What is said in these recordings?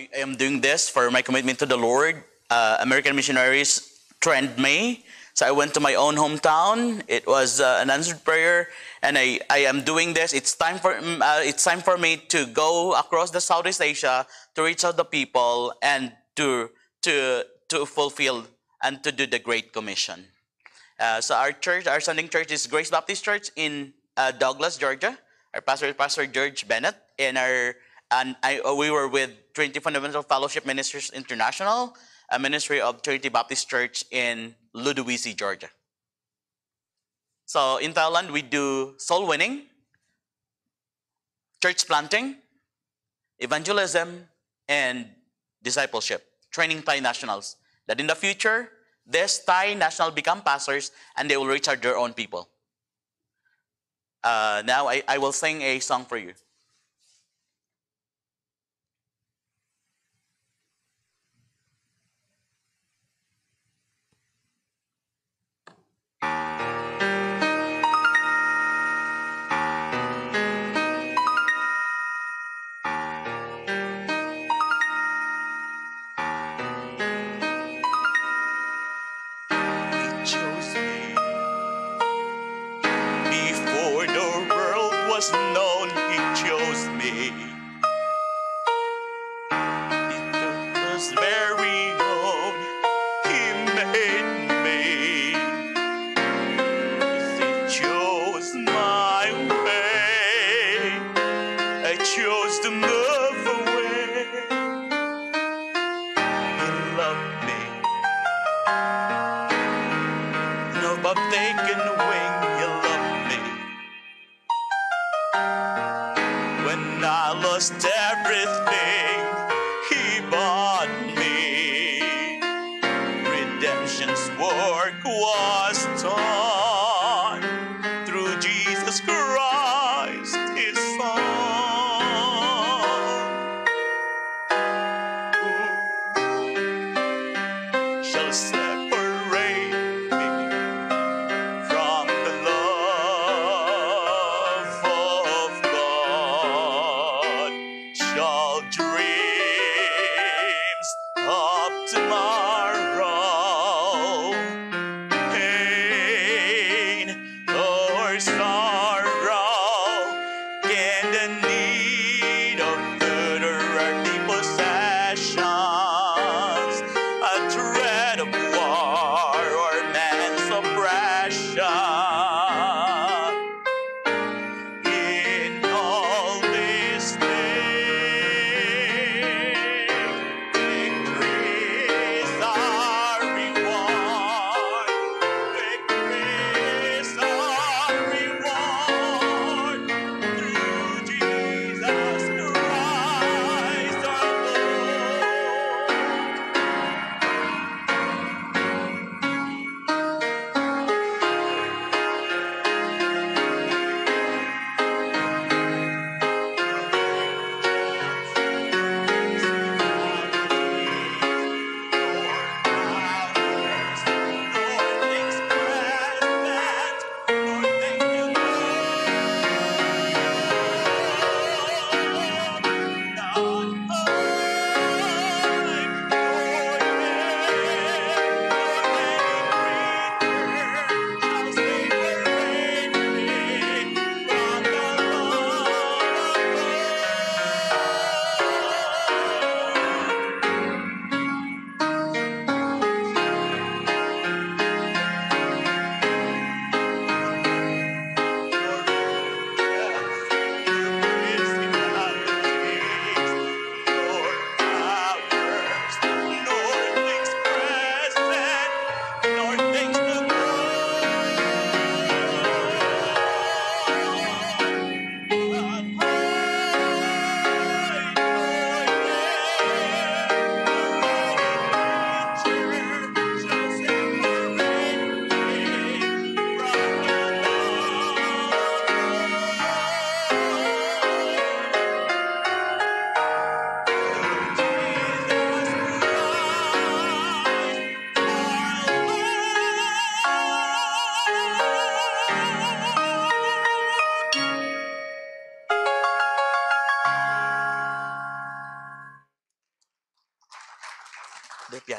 I am doing this for my commitment to the Lord. Uh, American missionaries trained me. So I went to my own hometown. It was uh, an answered prayer, and I, I am doing this. It's time for mm, uh, it's time for me to go across the Southeast Asia to reach out the people and to to to fulfill and to do the Great Commission. Uh, so our church, our Sunday church is Grace Baptist Church in uh, Douglas, Georgia. Our pastor is Pastor George Bennett, and our and I, we were with Trinity Fundamental Fellowship Ministries International, a ministry of Trinity Baptist Church in Ludowici, Georgia. So in Thailand, we do soul winning, church planting, evangelism, and discipleship, training Thai nationals. That in the future, this Thai national become pastors and they will reach out their own people. Uh, now I, I will sing a song for you. I lost everything,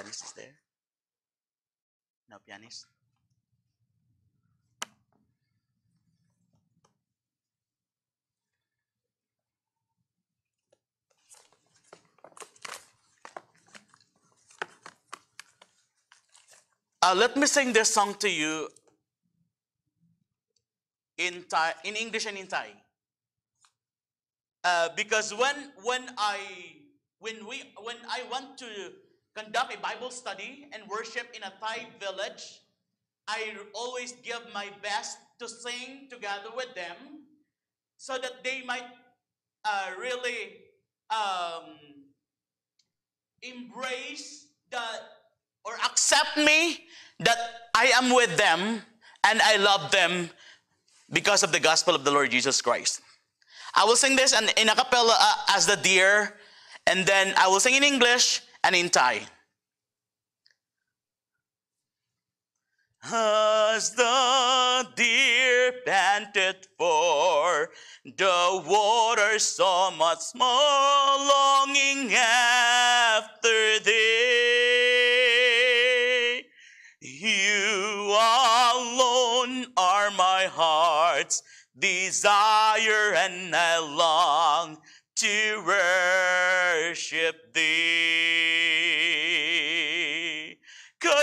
pianist is there. No pianist. Uh, let me sing this song to you in Thai, in English and in Thai. Uh, because when when I when we when I want to conduct a Bible study and worship in a Thai village, I always give my best to sing together with them, so that they might uh, really um, embrace the or accept me that I am with them and I love them because of the gospel of the Lord Jesus Christ. I will sing this in a cappella uh, as the deer, and then I will sing in English and in Thai. As the deer panted for the water, so much more longing after thee. You alone are my heart's desire, and I long to worship thee.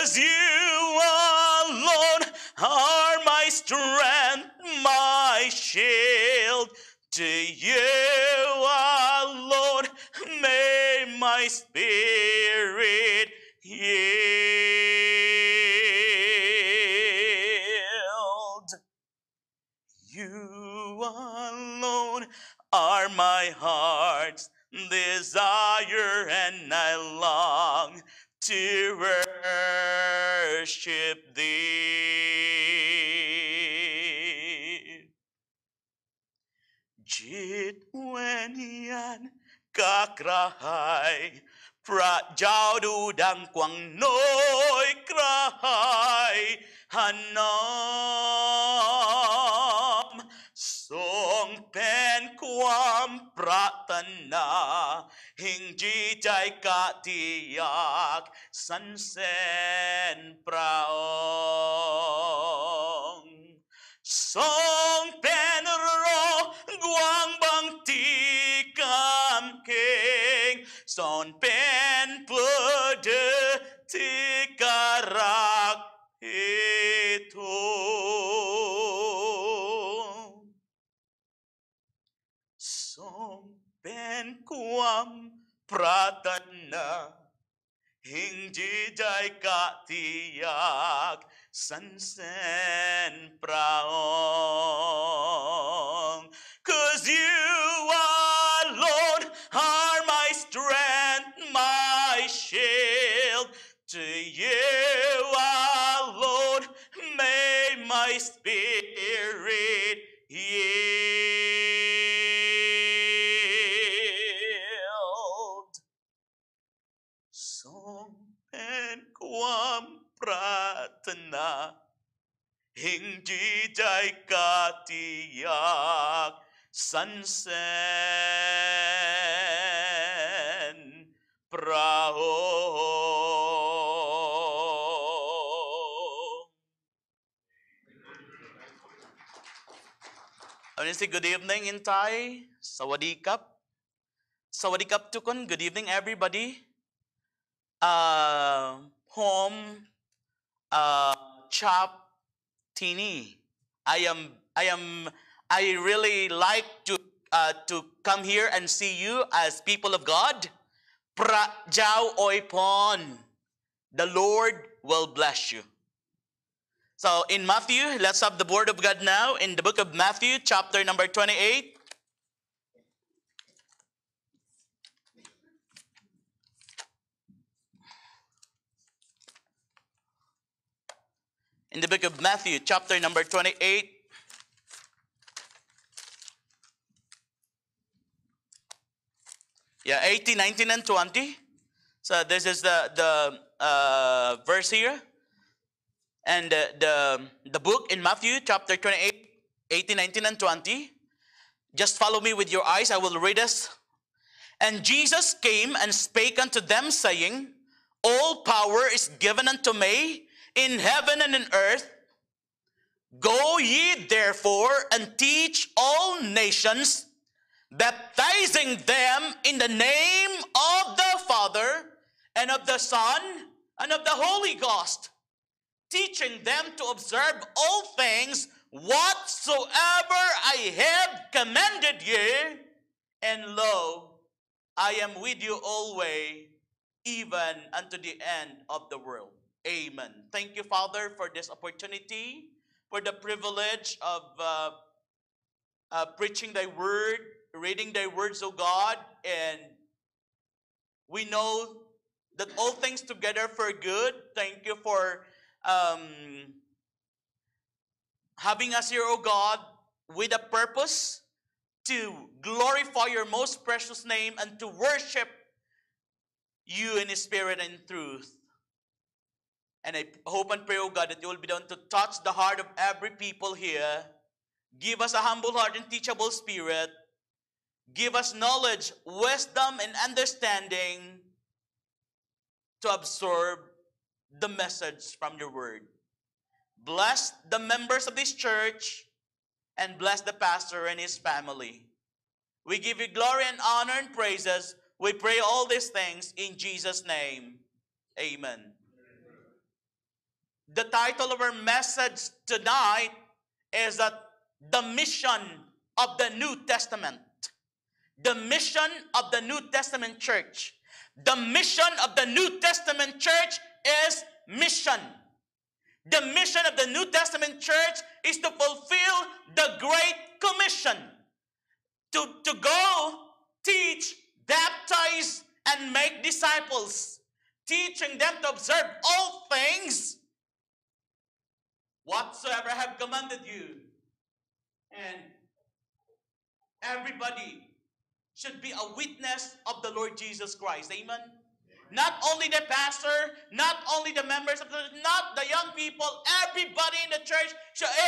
Cause you alone are my strength, my shield. To you alone may my spirit หาย พระเจ้าดูดังกว่างน้อยกระหายหันน้อมทรงเป็นความปรารถนาหิ่งจีใจกะที่อยากสรรเสริญพระ กะที่อย Katiyak Sansen Praho. Good evening in Thai. Sawadee Cup. Sawadee Cup Tukun. Good evening, everybody. Uh, home. Uh, chop. Tini. I am I am, I really like to, uh, to come here and see you as people of God. Pra Jau Oipon. The Lord will bless you. So in Matthew, let's have the word of God now in the book of Matthew, chapter number 28. In the book of Matthew, chapter number 28. Yeah, 18, 19, and 20. So this is the, the uh, verse here. And the, the, the book in Matthew chapter 28, 18, 19, and 20. Just follow me with your eyes. I will read this. And Jesus came and spake unto them, saying, All power is given unto me in heaven and in earth. Go ye therefore and teach all nations, baptizing them in the name of the Father and of the Son and of the Holy Ghost, teaching them to observe all things whatsoever I have commanded you. And lo, I am with you always, even unto the end of the world. Amen. Thank you, Father, for this opportunity, for the privilege of uh, uh, preaching Thy word, reading Thy words, O God, and we know that all things together for good. Thank you for um, having us here, O God, with a purpose to glorify your most precious name and to worship you in spirit and truth. And I hope and pray, oh God, that you will be done to touch the heart of every people here. Give us a humble heart and teachable spirit. Give us knowledge, wisdom, and understanding to absorb the message from your word. Bless the members of this church and bless the pastor and his family. We give you glory and honor and praises. We pray all these things in Jesus' name. Amen. The title of our message tonight is that the mission of the New Testament. The mission of the New Testament church. The mission of the New Testament church is mission. The mission of the New Testament church is to fulfill the Great Commission to, to go, teach, baptize, and make disciples, teaching them to observe all things whatsoever I have commanded you. And everybody should be a witness of the Lord Jesus Christ. Amen. Not only the pastor, not only the members of the not the young people, everybody in the church,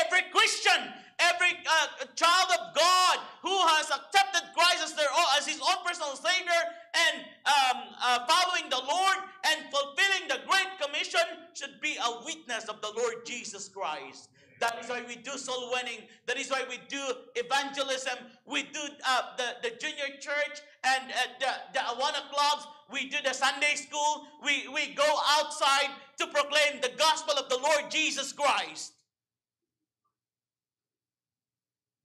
every Christian, every uh, child of God who has accepted Christ as their own, as his own personal Savior and um, uh, following the Lord and fulfilling the Great Commission should be a witness of the Lord Jesus Christ. That is why we do soul winning. That is why we do evangelism. We do uh, the, the junior church and uh, the, the Awana. We do the Sunday school. We, we go outside to proclaim the gospel of the Lord Jesus Christ.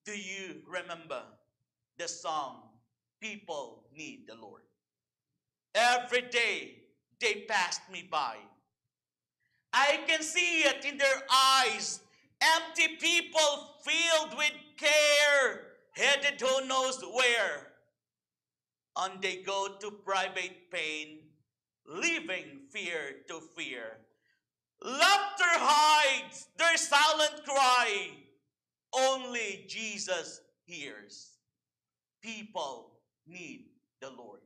Do you remember the song, People Need the Lord? Every day they passed me by. I can see it in their eyes Empty people filled with care, headed who knows where. And they go to private pain, leaving fear to fear. Laughter hides their silent cry. Only Jesus hears. People need the Lord.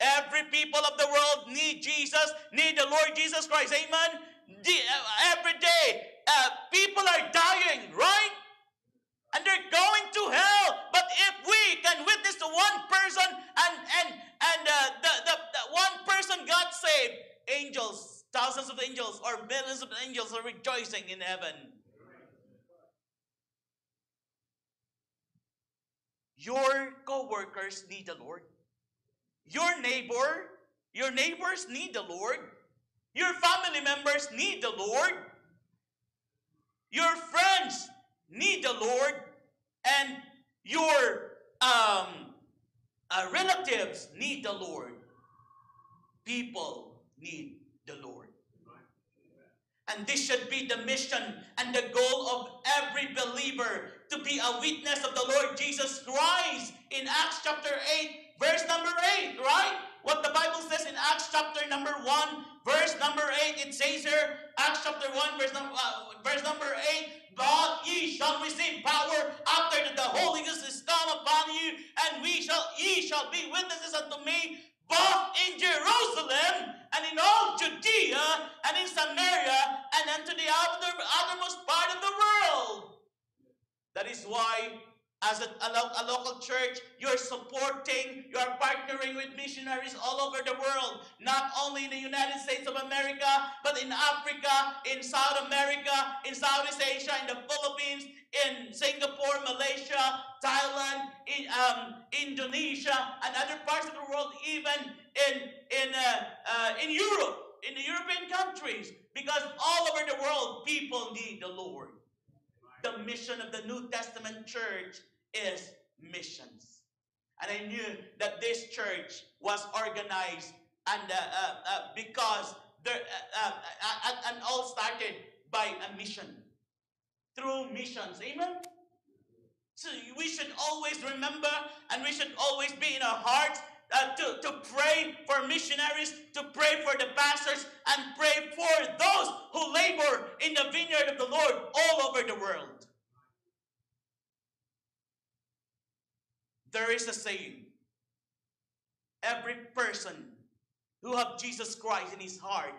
Every people of the world need Jesus, need the Lord Jesus Christ. Amen. Uh, every day, uh, people are dying, right? And they're going to hell. But if we can witness to one person and and and uh, the, the, the one person got saved, angels, thousands of angels or millions of angels are rejoicing in heaven. Your co-workers need the Lord. Your neighbor, your neighbors need the Lord. Your family members need the Lord. Your friends need the Lord. And your um, uh, relatives need the Lord. People need the Lord. And this should be the mission and the goal of every believer to be a witness of the Lord Jesus Christ in Acts chapter 8, verse number 8, right? What the Bible says in Acts chapter number 1, verse number 8, it says here, Acts chapter 1, verse, num- uh, verse number 8, God, ye shall receive power after that the Holy Ghost is come upon you, and we shall, ye shall be witnesses unto me, both in Jerusalem and in all Judea and in Samaria and unto the other, othermost part of the world. That is why as a, a, a, local church, you're supporting, you're partnering with missionaries all over the world. not only in the United States of America, but in Africa, in South America, in Southeast Asia, in the Philippines, in Singapore, Malaysia, Thailand, in um, Indonesia, and other parts of the world, even in in uh, uh, in Europe, in the European countries, because all over the world, people need the Lord. The mission of the New Testament church is missions. And I knew that this church was organized and uh, uh, uh, because there, uh, uh, uh, and all started by a mission through missions. Amen. So we should always remember and we should always be in our hearts uh, to, to pray for missionaries, to pray for the pastors, and pray for those who labor in the vineyard of the Lord all over the world. There is a saying every person who have Jesus Christ in his heart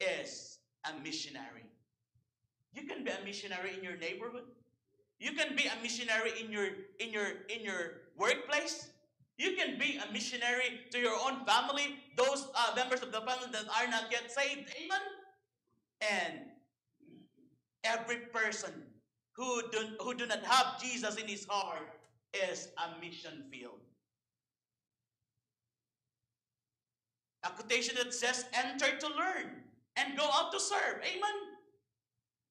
is a missionary. You can be a missionary in your neighborhood. You can be a missionary in your in your in your workplace. You can be a missionary to your own family, those uh, members of the family that are not yet saved. Amen. And every person who do, who do not have Jesus in his heart is a mission field. A quotation that says, enter to learn and go out to serve. Amen.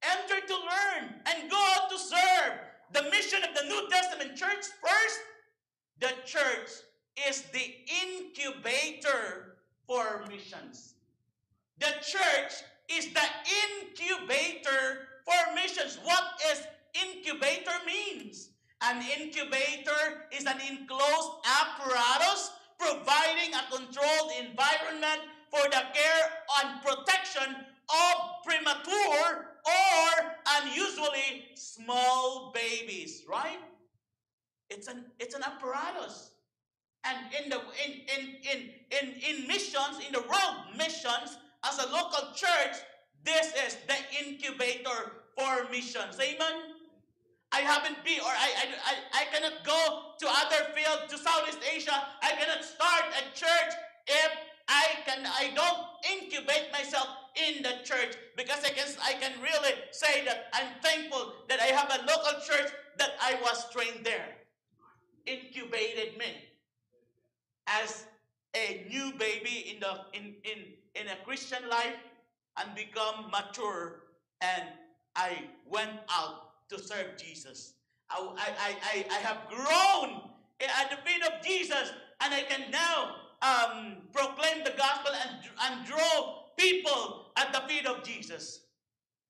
Enter to learn and go out to serve. The mission of the New Testament church first, the church is the incubator for missions. The church is the incubator for missions. What is incubator means? An incubator is an enclosed apparatus providing a controlled environment for the care and protection of premature or unusually small babies, right? It's an it's an apparatus. And in the in in in in, in missions, in the world missions, as a local church, this is the incubator for missions. Amen. I haven't been, or I, I, I, cannot go to other fields, to Southeast Asia. I cannot start a church if I can, I don't incubate myself in the church because I can, I can really say that I'm thankful that I have a local church that I was trained there. Incubated me as a new baby in the in in in a Christian life and become mature and I went out to serve Jesus. I, I, I, I have grown at the feet of Jesus and I can now um, proclaim the gospel and, and draw people at the feet of Jesus.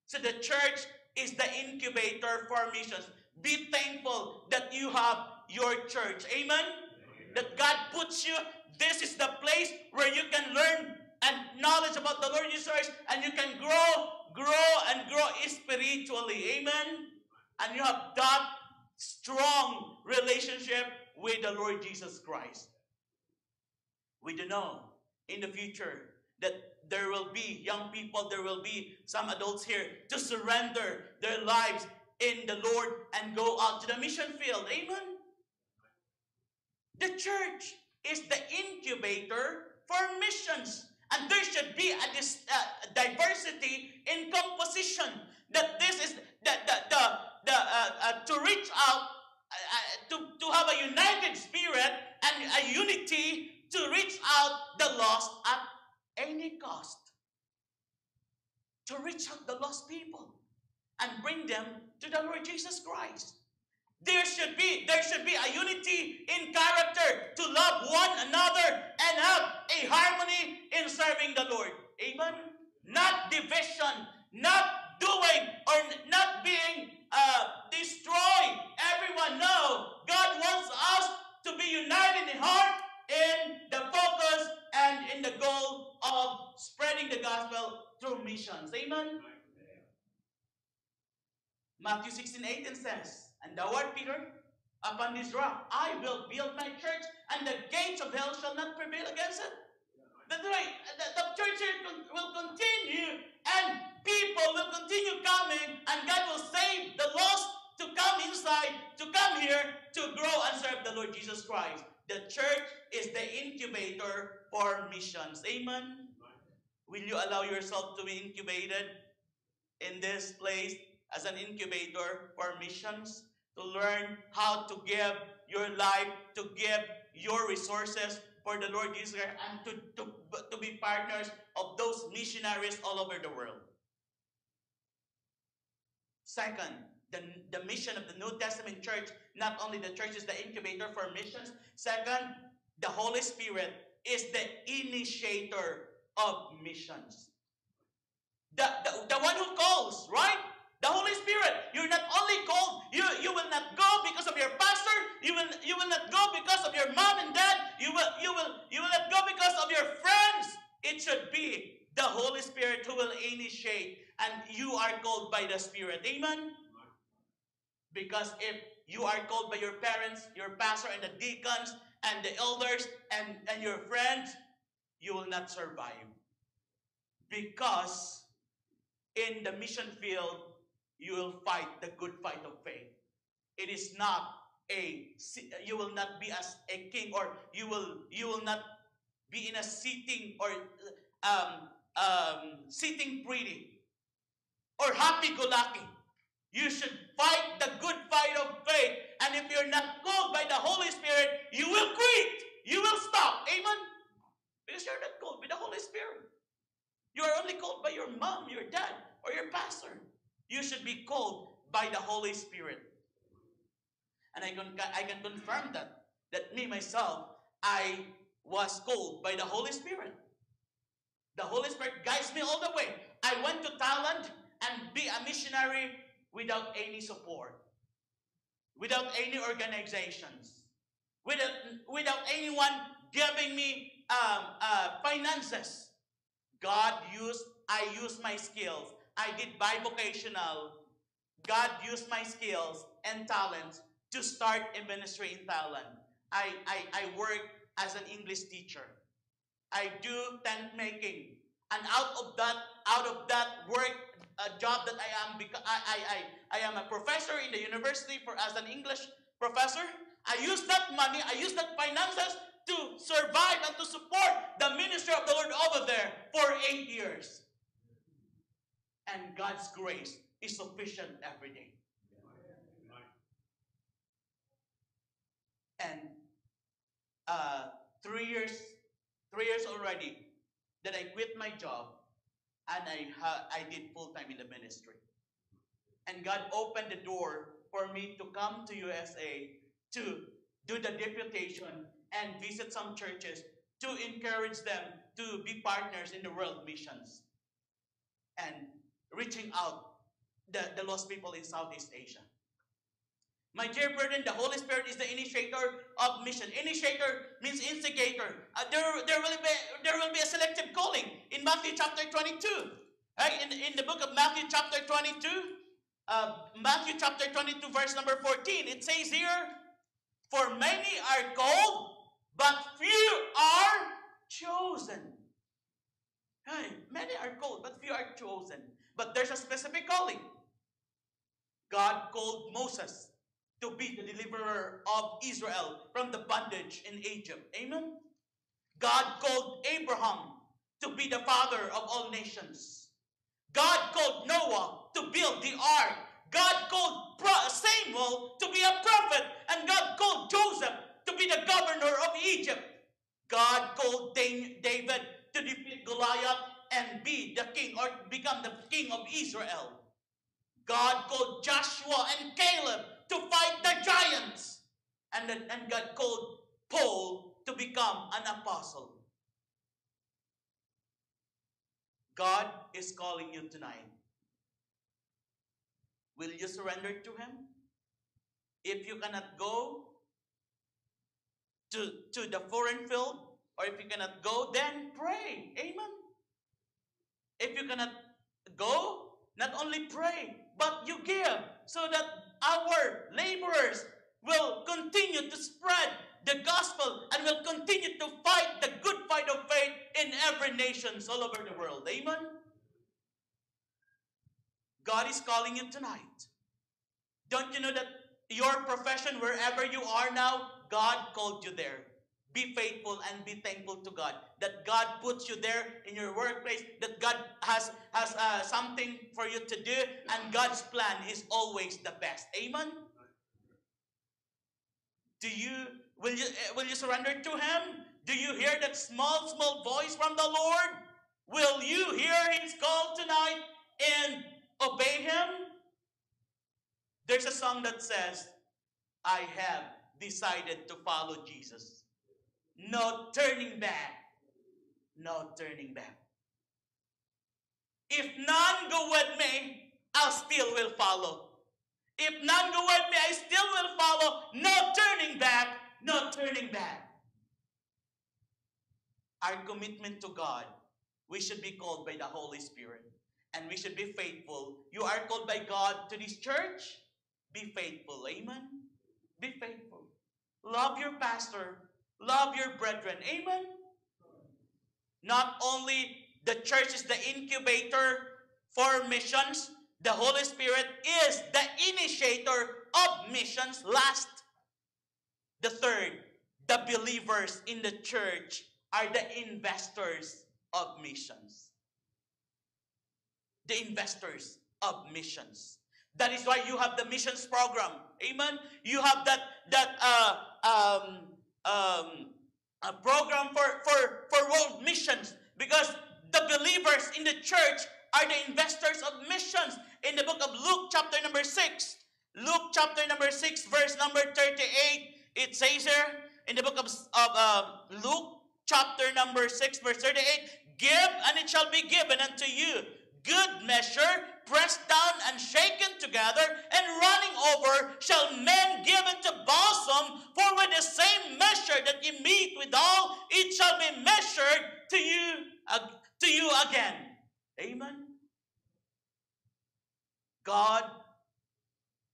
So the church is the incubator for missions. Be thankful that you have your church. Amen? Amen? That God puts you, this is the place where you can learn and knowledge about the Lord Jesus Christ and you can grow, grow, and grow spiritually. Amen? And you have that strong relationship with the Lord Jesus Christ. We do know in the future that there will be young people, there will be some adults here to surrender their lives in the Lord and go out to the mission field. Amen. The church is the incubator for missions. And there should be a dis, uh, diversity in composition. That this is the, the, the, the uh, uh, to reach out, uh, to, to have a united spirit and a unity to reach out the lost at any cost. To reach out the lost people and bring them to the Lord Jesus Christ. There should be there should be a unity in character to love one another and have a harmony in serving the Lord. Amen. Not division, not doing or not being uh, destroy everyone. No, God wants us to be united in heart, in the focus, and in the goal of spreading the gospel through missions. Amen. Matthew 16 18 says, And thou art Peter, upon this rock I will build my church, and the gates of hell shall not prevail against it. That's right. The, the church will continue and people will continue coming and God will save the lost to come inside, to come here to grow and serve the Lord Jesus Christ. The church is the incubator for missions. Amen. Will you allow yourself to be incubated in this place as an incubator for missions? To learn how to give your life, to give your resources for the Lord Jesus and to, to, to be partners of those missionaries all over the world. Second, the, the mission of the New Testament church, not only the church is the incubator for missions, second, the Holy Spirit is the initiator of missions. The, the, the one who calls, right? The Holy Spirit. You're not only called, you, you will not go because of your pastor, you will you will not go because of your mom and dad, you will you will you will not go because of your friends. It should be the Holy Spirit who will initiate, and you are called by the Spirit. Amen. Because if you are called by your parents, your pastor, and the deacons, and the elders, and, and your friends, you will not survive. Because in the mission field, you will fight the good fight of faith. It is not a you will not be as a king or you will you will not be in a sitting or um, um, sitting pretty or happy-go-lucky. You should fight the good fight of faith. And if you're not called by the Holy Spirit, you will quit. You will stop. Amen. Because you're not called by the Holy Spirit. You are only called by your mom, your dad, or your pastor. You should be called by the Holy Spirit. And I can, I can confirm that, that me, myself, I was called by the Holy Spirit. The Holy Spirit guides me all the way. I went to Thailand and be a missionary without any support, without any organizations, without, without anyone giving me um, uh, finances. God used, I used my skills. I did bivocational. God used my skills and talents to start a ministry in Thailand. I, I, I work as an English teacher. I do tent making. And out of that, out of that work uh, job that I am, because I, I, I, I am a professor in the university for as an English professor. I use that money, I use that finances to survive and to support the ministry of the Lord over there for eight years. And God's grace is sufficient every day. And uh, three years, three years already that I quit my job and I, I did full time in the ministry. And God opened the door for me to come to USA to do the deputation and visit some churches to encourage them to be partners in the world missions and reaching out the, the lost people in Southeast Asia. My dear brethren, the Holy Spirit is the initiator of mission. Initiator means instigator. Uh, there, there, will be, there will be a selective calling in Matthew chapter 22. Right? In, in the book of Matthew chapter 22, uh, Matthew chapter 22, verse number 14, it says here, For many are called, but few are chosen. Hey, many are called, but few are chosen. But there's a specific calling. God called Moses to be the deliverer of Israel from the bondage in Egypt. Amen. God called Abraham to be the father of all nations. God called Noah to build the ark. God called Samuel to be a prophet. And God called Joseph to be the governor of Egypt. God called David to defeat Goliath and be the king or become the king of Israel. God called Joshua and Caleb to fight the giants. And, then, and God called Paul to become an apostle. God is calling you tonight. Will you surrender to Him? If you cannot go to, to the foreign field, or if you cannot go, then pray. Amen. If you cannot go, not only pray, but you give so that our laborers will continue to spread the gospel and will continue to fight the good fight of faith in every nation all over the world. Amen. God is calling you tonight. Don't you know that your profession, wherever you are now, God called you there. Be faithful and be thankful to God that God puts you there in your workplace, that God has, has uh, something for you to do, and God's plan is always the best. Amen? Do you, will you, uh, will you surrender to Him? Do you hear that small, small voice from the Lord? Will you hear His call tonight and obey Him? There's a song that says, I have decided to follow Jesus. No turning back. No turning back. If none go with me, I still will follow. If none go with me, I still will follow. No turning back. No turning back. Our commitment to God, we should be called by the Holy Spirit. And we should be faithful. You are called by God to this church. Be faithful. Amen. Be faithful. Love your pastor. Love your brethren. Amen. Not only the church is the incubator for missions, the Holy Spirit is the initiator of missions. Last, the third, the believers in the church are the investors of missions. The investors of missions. That is why you have the missions program. Amen. You have that that uh, um, um, a program for, for, for world missions because the believers in the church are the investors of missions. In the book of Luke, chapter number 6, Luke chapter number 6, verse number 38, it says here in the book of, of uh, Luke, chapter number 6, verse 38, Give and it shall be given unto you good measure, pressed down and shaken together, and running over, shall men give into bosom. For with the same measure that ye meet withal, it shall be measured to you, uh, to you again. Amen. God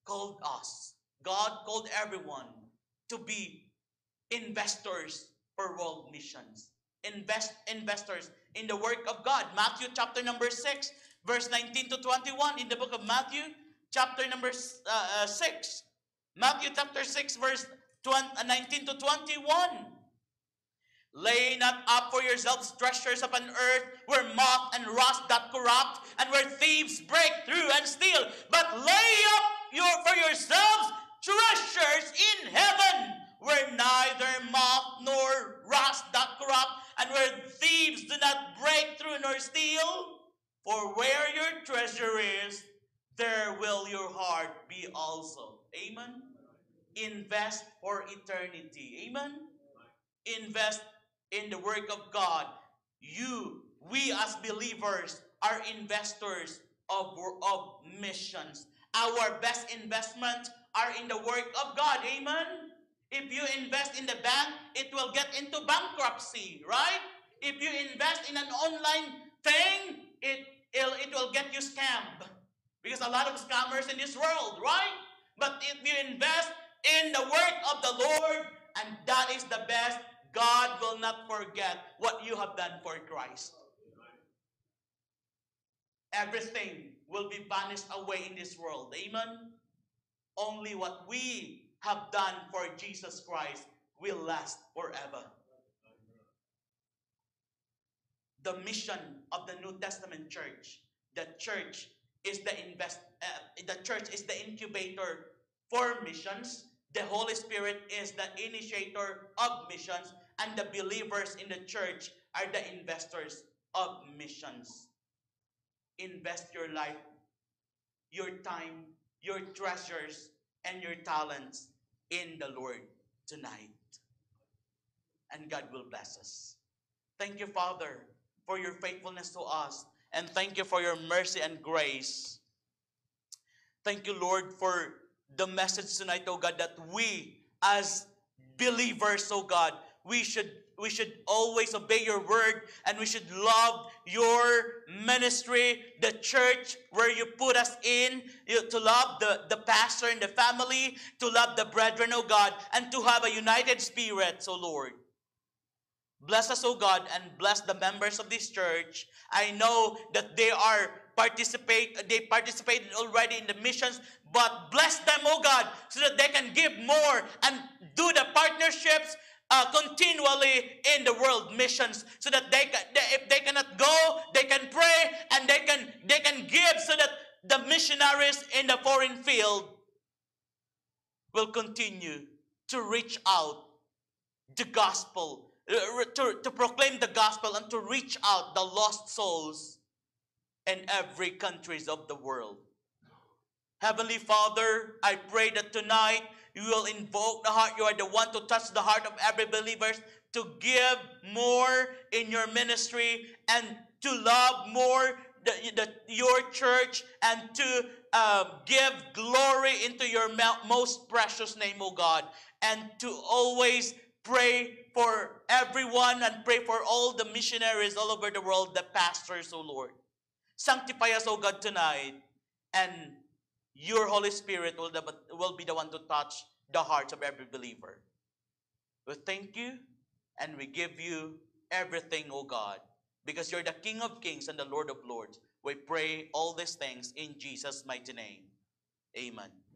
called us. God called everyone to be investors for world missions invest investors in the work of God. Matthew chapter number 6, verse 19 to 21 in the book of Matthew chapter number uh, uh, 6. Matthew chapter 6 verse 20, uh, 19 to 21. Lay not up for yourselves treasures upon earth where moth and rust doth corrupt and where thieves break through and steal, but lay up your for yourselves treasures in heaven where neither moth nor rust doth corrupt and where thieves do not break through nor steal. For where your treasure is, there will your heart be also. Amen. Invest for eternity. Amen. Invest in the work of God. You, we as believers, are investors of, of missions. Our best investment are in the work of God. Amen. If you invest in the bank, it will get into bankruptcy, right? If you invest in an online thing, it, it'll, it will get you scammed. Because a lot of scammers in this world, right? But if you invest in the work of the Lord, and that is the best, God will not forget what you have done for Christ. Everything will be banished away in this world. Amen? Only what we have done for Jesus Christ will last forever. The mission of the New Testament church, the church is the invest uh, the church is the incubator for missions. The Holy Spirit is the initiator of missions and the believers in the church are the investors of missions. Invest your life, your time, your treasures and your talents in the Lord tonight. And God will bless us. Thank you, Father, for your faithfulness to us. And thank you for your mercy and grace. Thank you, Lord, for the message tonight, oh God, that we as believers, oh God, we should we should always obey your word and we should love your ministry, the church where you put us in, to love the, the pastor and the family, to love the brethren, oh God, and to have a united spirit, so Lord. Bless us, oh God, and bless the members of this church. I know that they are participate they participated already in the missions but bless them oh god so that they can give more and do the partnerships uh, continually in the world missions so that they, can, they if they cannot go they can pray and they can they can give so that the missionaries in the foreign field will continue to reach out the gospel to, to proclaim the gospel and to reach out the lost souls in every countries of the world. Heavenly father i pray that tonight you will invoke the heart. You are the one to touch the heart of every believer to give more in your ministry and to love more the, the, your church and to um, give glory into your most precious name, O God, and to always pray for everyone and pray for all the missionaries all over the world, the pastors, O Lord. Sanctify us, O God, tonight, and your Holy Spirit will, the, will be the one to touch the hearts of every believer. We thank you and we give you everything, O God, because you're the King of kings and the Lord of lords. We pray all these things in Jesus' mighty name. Amen. Amen.